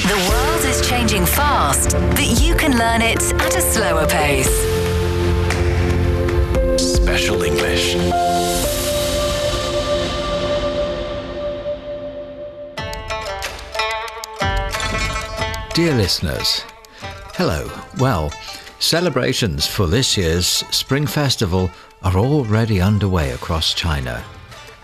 The world is changing fast, but you can learn it at a slower pace. Special English. Dear listeners, hello. Well, celebrations for this year's Spring Festival are already underway across China.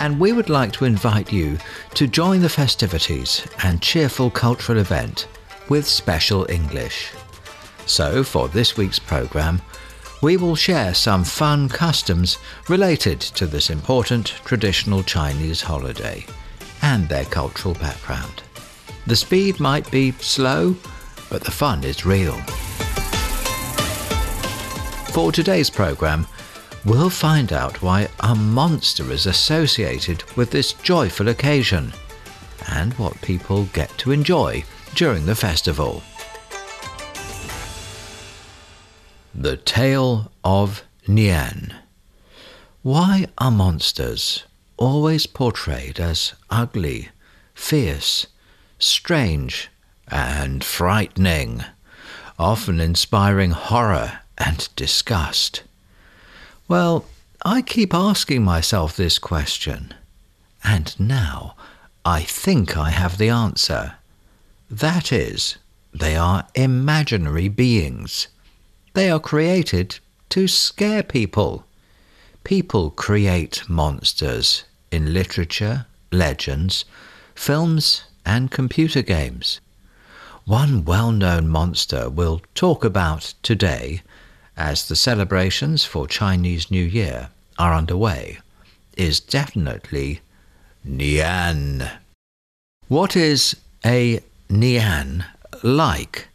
And we would like to invite you to join the festivities and cheerful cultural event with special English. So, for this week's programme, we will share some fun customs related to this important traditional Chinese holiday and their cultural background. The speed might be slow, but the fun is real. For today's programme, we'll find out why a monster is associated with this joyful occasion and what people get to enjoy during the festival. The Tale of Nian. Why are monsters always portrayed as ugly, fierce, strange, and frightening, often inspiring horror and disgust? Well, I keep asking myself this question, and now I think I have the answer. That is, they are imaginary beings. They are created to scare people. People create monsters in literature, legends, films, and computer games. One well known monster we'll talk about today, as the celebrations for Chinese New Year are underway, is definitely Nian. What is a Nian like?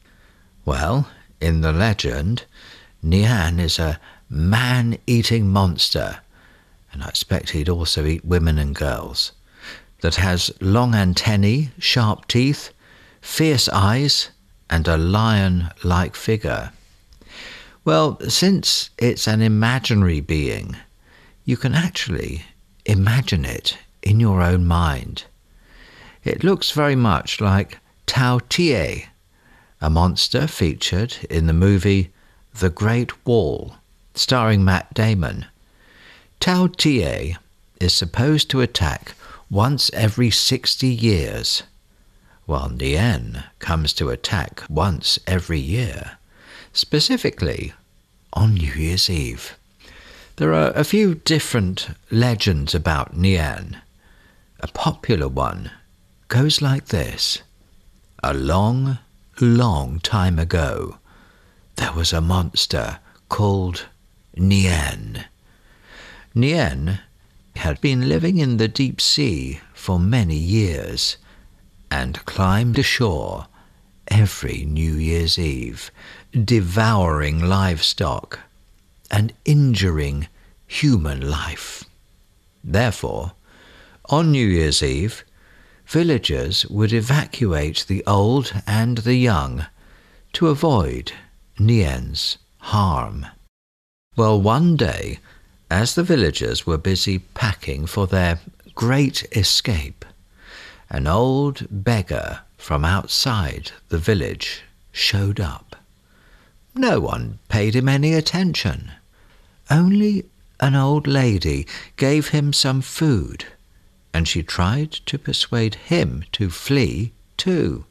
Well, in the legend, Nian is a man eating monster, and I expect he'd also eat women and girls that has long antennae, sharp teeth, fierce eyes, and a lion like figure. Well, since it's an imaginary being, you can actually imagine it in your own mind. It looks very much like Tao Tie, a monster featured in the movie The Great Wall, starring Matt Damon. Tao Tie is supposed to attack once every 60 years, while Nian comes to attack once every year, specifically on New Year's Eve. There are a few different legends about Nian. A popular one goes like this A long, long time ago, there was a monster called Nian. Nian had been living in the deep sea for many years and climbed ashore every New Year's Eve, devouring livestock and injuring human life. Therefore, on New Year's Eve, villagers would evacuate the old and the young to avoid Nian's harm. Well, one day, as the villagers were busy packing for their great escape, an old beggar from outside the village showed up. No one paid him any attention. Only an old lady gave him some food, and she tried to persuade him to flee too.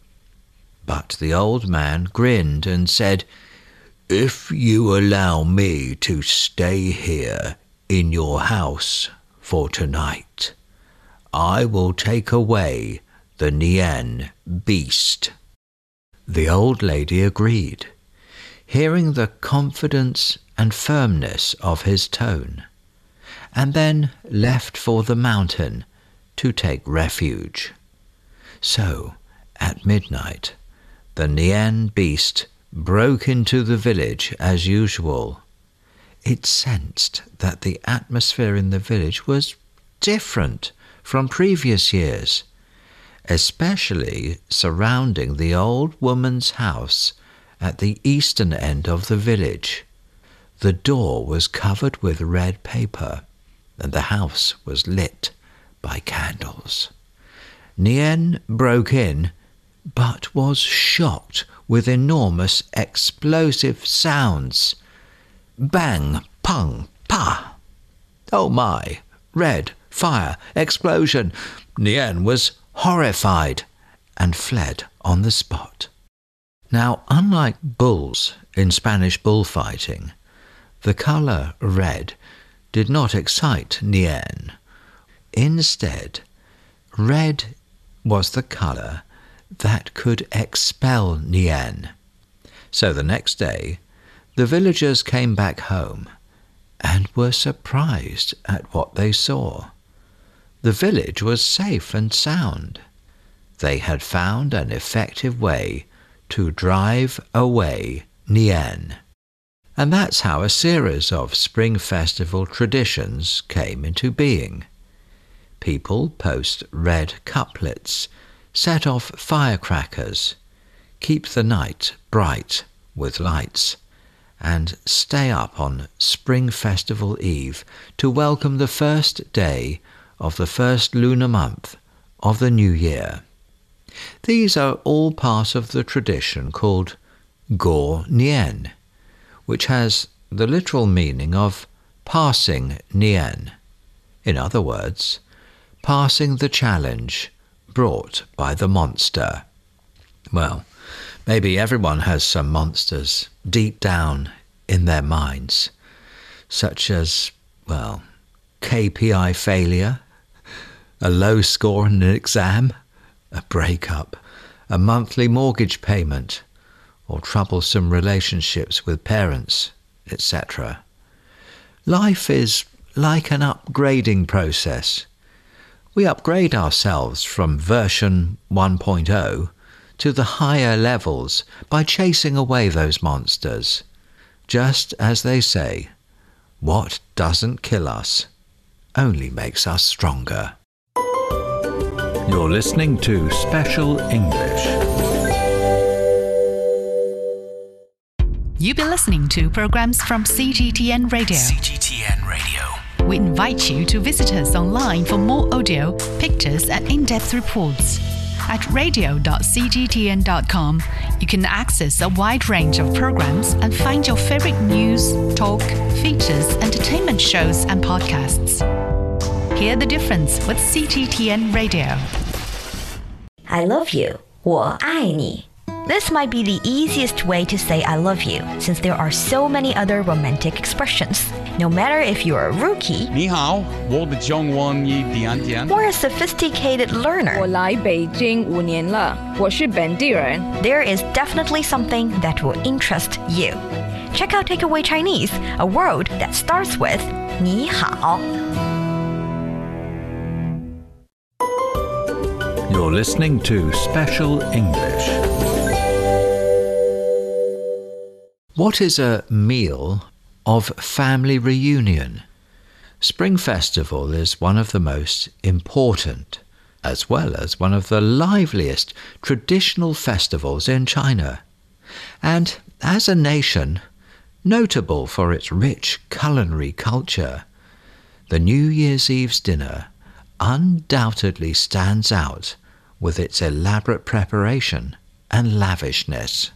But the old man grinned and said, If you allow me to stay here in your house for tonight, I will take away the Nian beast. The old lady agreed, hearing the confidence and firmness of his tone, and then left for the mountain to take refuge. So, at midnight, the Nian beast broke into the village as usual it sensed that the atmosphere in the village was different from previous years, especially surrounding the old woman's house at the eastern end of the village. The door was covered with red paper, and the house was lit by candles. Nian broke in but was shocked with enormous explosive sounds. Bang, pung, pa! Oh my! Red, fire, explosion! Nian was horrified and fled on the spot. Now, unlike bulls in Spanish bullfighting, the colour red did not excite Nian. Instead, red was the colour that could expel Nian. So the next day, the villagers came back home and were surprised at what they saw. The village was safe and sound. They had found an effective way to drive away Nian. And that's how a series of Spring Festival traditions came into being. People post red couplets, set off firecrackers, keep the night bright with lights, and stay up on Spring Festival Eve to welcome the first day of the first lunar month of the new year. These are all part of the tradition called Guo Nian, which has the literal meaning of passing Nian. In other words, passing the challenge brought by the monster. Well, maybe everyone has some monsters deep down in their minds, such as, well, KPI failure, a low score in an exam, a breakup, a monthly mortgage payment, or troublesome relationships with parents, etc. Life is like an upgrading process. We upgrade ourselves from version 1.0 to the higher levels by chasing away those monsters. Just as they say, what doesn't kill us only makes us stronger. You're listening to Special English. You've been listening to programs from CGTN Radio. CGTN Radio. We invite you to visit us online for more audio, pictures, and in depth reports. At radio.cgtn.com, you can access a wide range of programs and find your favorite news, talk, features, entertainment shows, and podcasts. Hear the difference with CGTN Radio. I love you. 我爱你. This might be the easiest way to say I love you, since there are so many other romantic expressions. No matter if you're a rookie, or a sophisticated learner, 我来北京五年了,我是本地人, there is definitely something that will interest you. Check out Takeaway Chinese, a word that starts with 你好. You're listening to Special English. What is a meal of family reunion? Spring Festival is one of the most important, as well as one of the liveliest traditional festivals in China. And as a nation, notable for its rich culinary culture, the New Year's Eve's dinner undoubtedly stands out with its elaborate preparation and lavishness.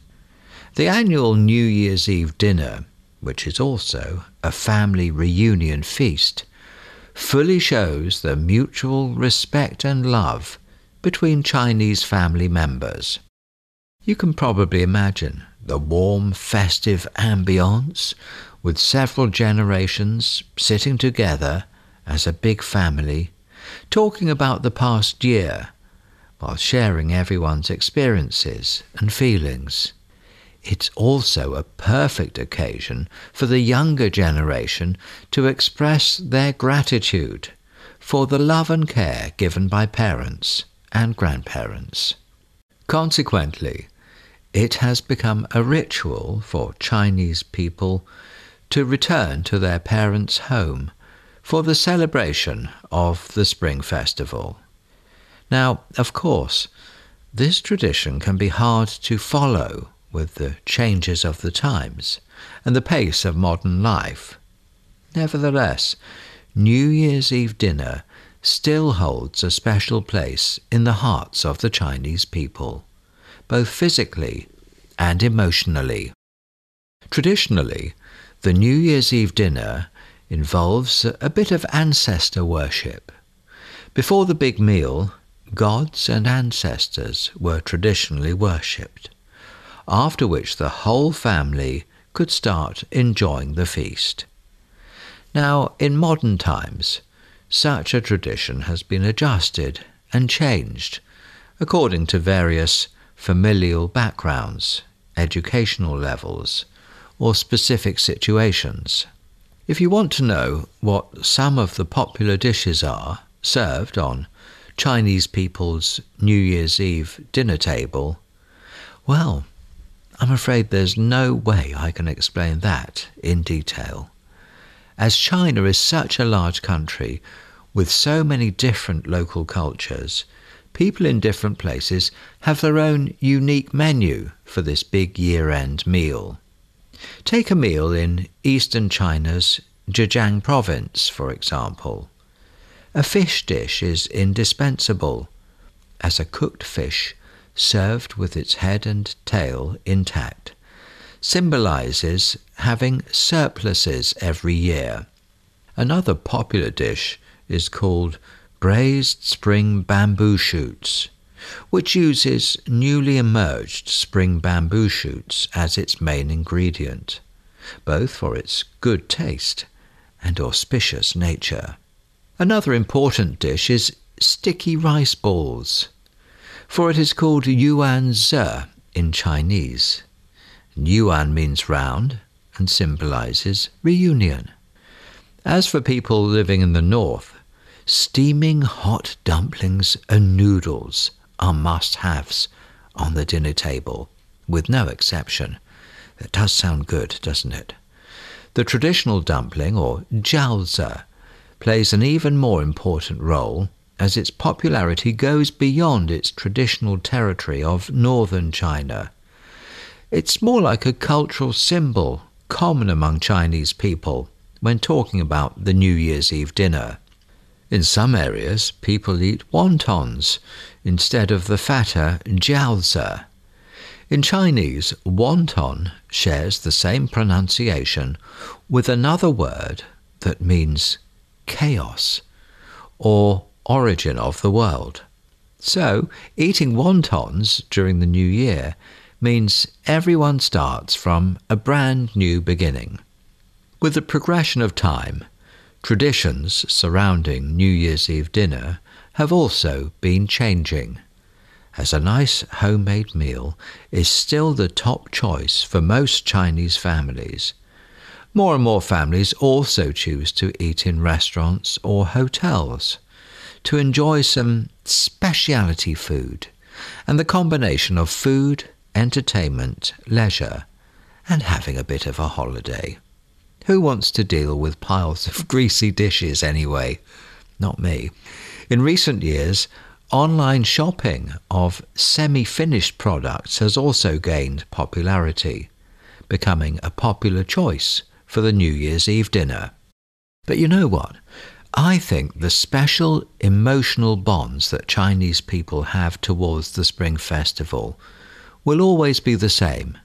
The annual New Year's Eve dinner, which is also a family reunion feast, fully shows the mutual respect and love between Chinese family members. You can probably imagine the warm, festive ambience with several generations sitting together as a big family, talking about the past year while sharing everyone's experiences and feelings. It's also a perfect occasion for the younger generation to express their gratitude for the love and care given by parents and grandparents. Consequently, it has become a ritual for Chinese people to return to their parents' home for the celebration of the Spring Festival. Now, of course, this tradition can be hard to follow with the changes of the times and the pace of modern life. Nevertheless, New Year's Eve dinner still holds a special place in the hearts of the Chinese people. both physically and emotionally. Traditionally, the New Year's Eve dinner involves a bit of ancestor worship. Before the big meal, gods and ancestors were traditionally worshipped, after which the whole family could start enjoying the feast. Now, in modern times, such a tradition has been adjusted and changed according to various familial backgrounds, educational levels, or specific situations. If you want to know what some of the popular dishes are served on Chinese people's New Year's Eve dinner table, well, I'm afraid there's no way I can explain that in detail. As China is such a large country with so many different local cultures, people in different places have their own unique menu for this big year end meal. Take a meal in eastern China's Zhejiang province, for example. A fish dish is indispensable, as a cooked fish, served with its head and tail intact, symbolizes having surpluses every year. Another popular dish is called braised spring bamboo shoots which uses newly emerged spring bamboo shoots as its main ingredient, both for its good taste and auspicious nature. Another important dish is sticky rice balls, for it is called yuan zi in Chinese. Yuan means round and symbolizes reunion. As for people living in the north, steaming hot dumplings and noodles are must haves on the dinner table, with no exception. It does sound good, doesn't it? The traditional dumpling, or jiaozi, plays an even more important role as its popularity goes beyond its traditional territory of northern China. It's more like a cultural symbol common among Chinese people when talking about the New Year's Eve dinner. In some areas, people eat wontons instead of the fatter jiaozi. In Chinese, wonton shares the same pronunciation with another word that means chaos or origin of the world. So, eating wontons during the new year means everyone starts from a brand new beginning. With the progression of time, Traditions surrounding New Year's Eve dinner have also been changing, as a nice homemade meal is still the top choice for most Chinese families. More and more families also choose to eat in restaurants or hotels to enjoy some specialty food and the combination of food, entertainment, leisure, and having a bit of a holiday. Who wants to deal with piles of greasy dishes anyway? Not me. In recent years, online shopping of semi finished products has also gained popularity, becoming a popular choice for the New Year's Eve dinner. But you know what? I think the special emotional bonds that Chinese people have towards the Spring Festival will always be the same,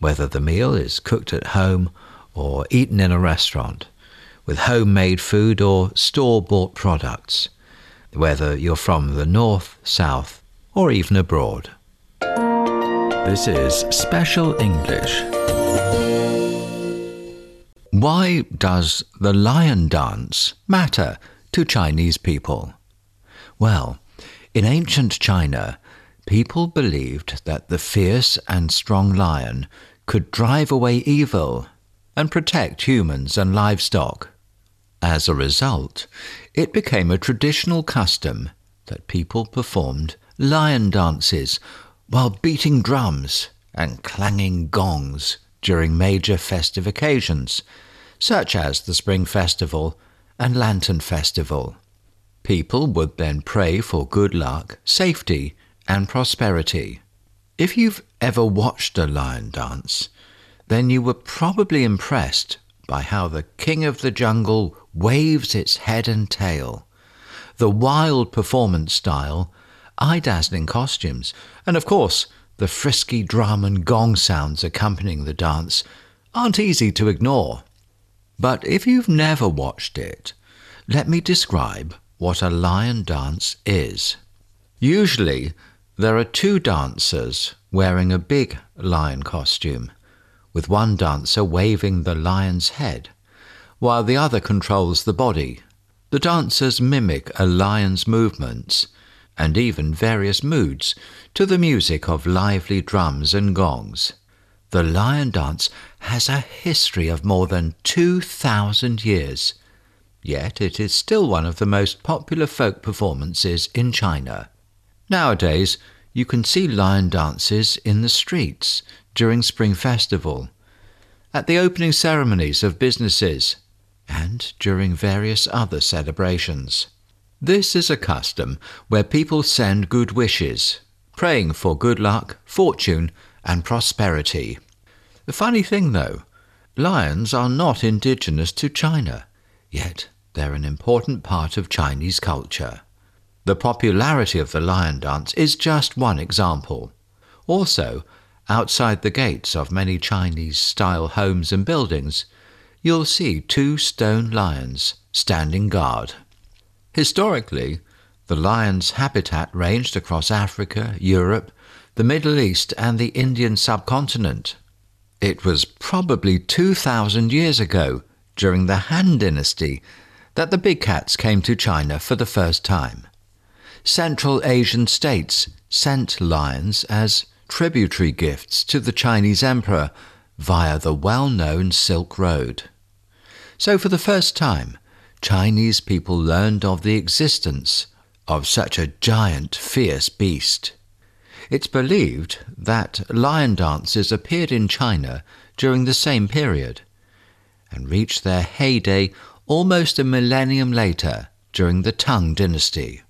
whether the meal is cooked at home or eaten in a restaurant, with homemade food or store bought products, whether you're from the north, south, or even abroad. This is Special English. Why does the lion dance matter to Chinese people? Well, in ancient China, people believed that the fierce and strong lion could drive away evil and protect humans and livestock. As a result, it became a traditional custom that people performed lion dances while beating drums and clanging gongs during major festive occasions, such as the Spring Festival and Lantern Festival. People would then pray for good luck, safety, and prosperity. If you've ever watched a lion dance, then you were probably impressed by how the king of the jungle waves its head and tail, the wild performance style, eye dazzling costumes, and of course, the frisky drum and gong sounds accompanying the dance aren't easy to ignore. But if you've never watched it, let me describe what a lion dance is. Usually, there are two dancers wearing a big lion costume, with one dancer waving the lion's head, while the other controls the body. The dancers mimic a lion's movements and even various moods to the music of lively drums and gongs. The lion dance has a history of more than 2,000 years, yet it is still one of the most popular folk performances in China. Nowadays, you can see lion dances in the streets during Spring Festival, at the opening ceremonies of businesses, and during various other celebrations. This is a custom where people send good wishes, praying for good luck, fortune, and prosperity. The funny thing, though, lions are not indigenous to China, yet they're an important part of Chinese culture. The popularity of the lion dance is just one example. Also, outside the gates of many Chinese style homes and buildings, you'll see two stone lions standing guard. Historically, the lion's habitat ranged across Africa, Europe, the Middle East, and the Indian subcontinent. It was probably 2,000 years ago, during the Han Dynasty, that the big cats came to China for the first time. Central Asian states sent lions as tributary gifts to the Chinese emperor via the well known Silk Road. So, for the first time, Chinese people learned of the existence of such a giant, fierce beast. It's believed that lion dances appeared in China during the same period and reached their heyday almost a millennium later during the Tang Dynasty.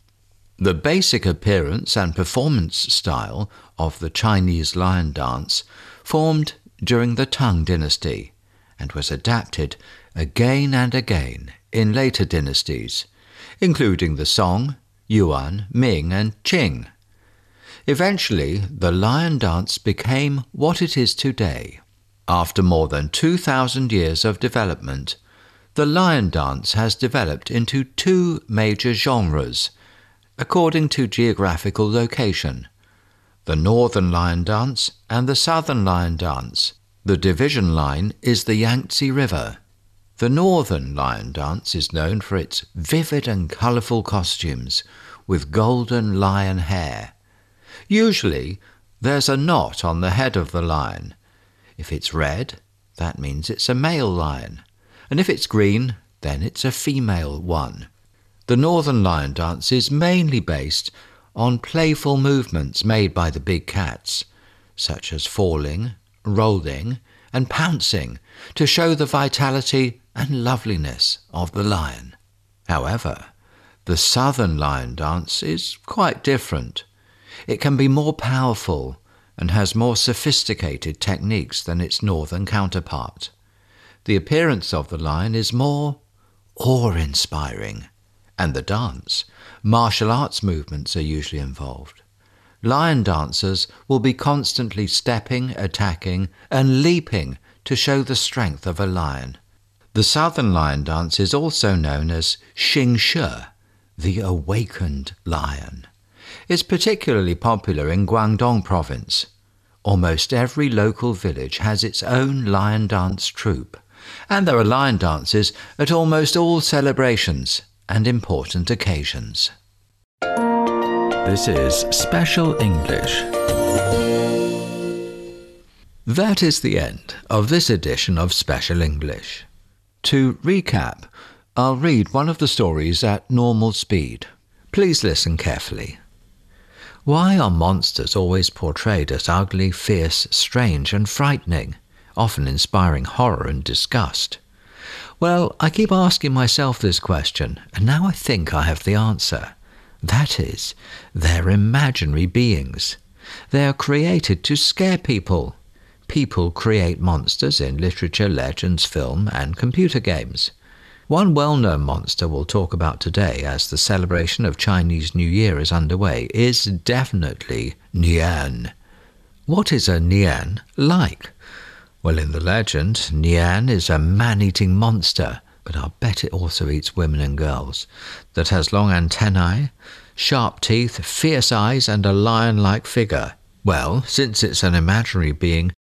The basic appearance and performance style of the Chinese lion dance formed during the Tang Dynasty and was adapted again and again in later dynasties, including the Song, Yuan, Ming, and Qing. Eventually, the lion dance became what it is today. After more than 2,000 years of development, the lion dance has developed into two major genres according to geographical location the northern lion dance and the southern lion dance. The division line is the Yangtze River. The northern lion dance is known for its vivid and colourful costumes with golden lion hair. Usually, there's a knot on the head of the lion. If it's red, that means it's a male lion, and if it's green, then it's a female one. The Northern Lion Dance is mainly based on playful movements made by the big cats, such as falling, rolling, and pouncing, to show the vitality and loveliness of the lion. However, the Southern Lion Dance is quite different. It can be more powerful and has more sophisticated techniques than its northern counterpart. The appearance of the lion is more awe inspiring and the dance, martial arts movements are usually involved. Lion dancers will be constantly stepping, attacking, and leaping to show the strength of a lion. The southern lion dance is also known as Xing Shi, the awakened lion. It's particularly popular in Guangdong province. Almost every local village has its own lion dance troupe, and there are lion dances at almost all celebrations and important occasions. This is Special English. That is the end of this edition of Special English. To recap, I'll read one of the stories at normal speed. Please listen carefully. Why are monsters always portrayed as ugly, fierce, strange, and frightening, often inspiring horror and disgust? Well, I keep asking myself this question, and now I think I have the answer. That is, they're imaginary beings. They are created to scare people. People create monsters in literature, legends, film, and computer games. One well known monster we'll talk about today as the celebration of Chinese New Year is underway is definitely Nian. What is a Nian like? Well, in the legend, Nian is a man eating monster, but I'll bet it also eats women and girls, that has long antennae, sharp teeth, fierce eyes, and a lion like figure. Well, since it's an imaginary being,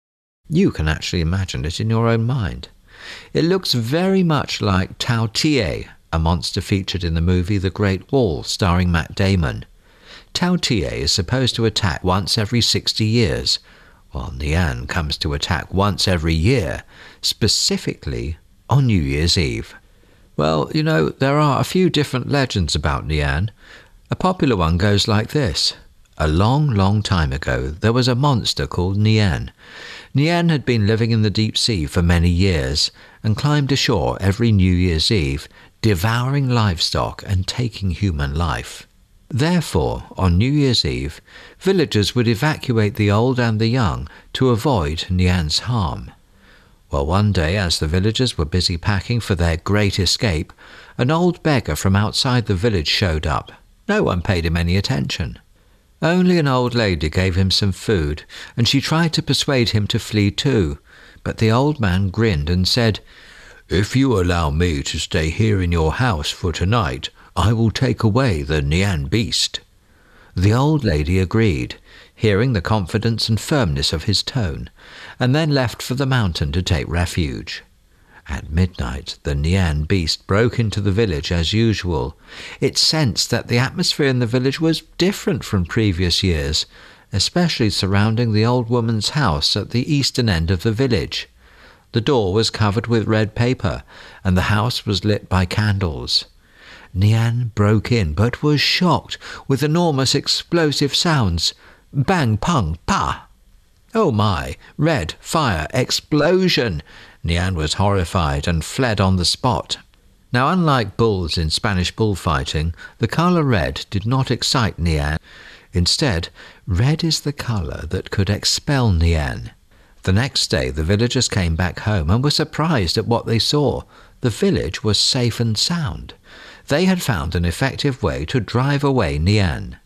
you can actually imagine it in your own mind. It looks very much like Tao Tie, a monster featured in the movie The Great Wall, starring Matt Damon. Tao Tie is supposed to attack once every 60 years, while Nian comes to attack once every year, specifically on New Year's Eve. Well, you know, there are a few different legends about Nian. A popular one goes like this. A long, long time ago, there was a monster called Nian. Nian had been living in the deep sea for many years and climbed ashore every New Year's Eve, devouring livestock and taking human life. Therefore, on New Year's Eve, villagers would evacuate the old and the young to avoid Nian's harm. Well, one day, as the villagers were busy packing for their great escape, an old beggar from outside the village showed up. No one paid him any attention. Only an old lady gave him some food, and she tried to persuade him to flee too. But the old man grinned and said, If you allow me to stay here in your house for tonight, I will take away the Nian beast. The old lady agreed, hearing the confidence and firmness of his tone, and then left for the mountain to take refuge. At midnight, the Nian beast broke into the village as usual. It sensed that the atmosphere in the village was different from previous years, especially surrounding the old woman's house at the eastern end of the village. The door was covered with red paper, and the house was lit by candles. Nian broke in, but was shocked with enormous explosive sounds. Bang, pung, pa! Oh my! Red, fire, explosion! Nian was horrified and fled on the spot. Now, unlike bulls in Spanish bullfighting, the colour red did not excite Nian. Instead, red is the colour that could expel Nian. The next day, the villagers came back home and were surprised at what they saw. The village was safe and sound they had found an effective way to drive away Nian.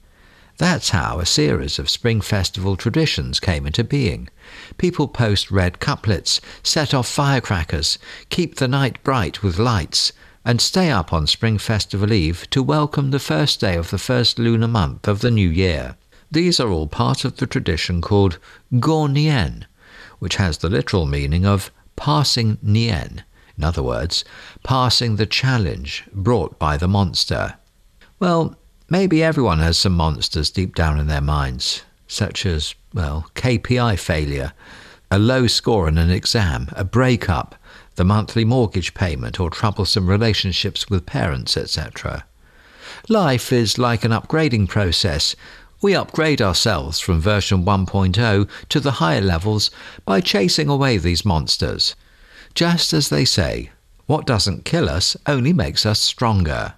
That's how a series of Spring Festival traditions came into being. People post red couplets, set off firecrackers, keep the night bright with lights, and stay up on Spring Festival Eve to welcome the first day of the first lunar month of the new year. These are all part of the tradition called Guo Nian, which has the literal meaning of passing Nian, in other words, passing the challenge brought by the monster. Well, maybe everyone has some monsters deep down in their minds, such as, well, KPI failure, a low score in an exam, a breakup, the monthly mortgage payment, or troublesome relationships with parents, etc. Life is like an upgrading process. We upgrade ourselves from version 1.0 to the higher levels by chasing away these monsters. Just as they say, what doesn't kill us only makes us stronger.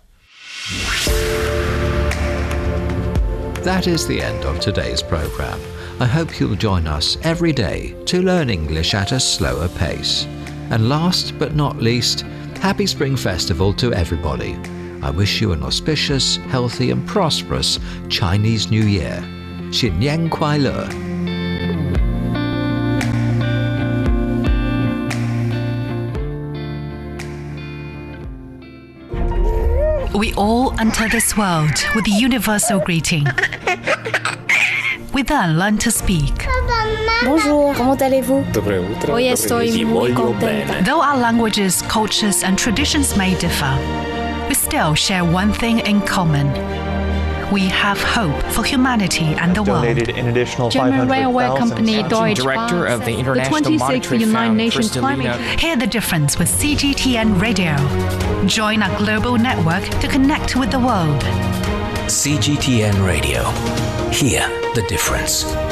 That is the end of today's programme. I hope you'll join us every day to learn English at a slower pace. And last but not least, Happy Spring Festival to everybody. I wish you an auspicious, healthy, and prosperous Chinese New Year. Xin Yang Kuai Le. We all enter this world with the universal greeting. We then learn to speak. Bonjour, comment allez-vous? Hoy estoy muy contenta. Though our languages, cultures, and traditions may differ, we still share one thing in common. We have hope for humanity and the world. donated an additional German railway company Deutsche Director of the Bahn, International the 26th Monetary United Nations Climate Hear the difference with CGTN Radio. Join our global network to connect with the world. CGTN Radio. Hear the difference.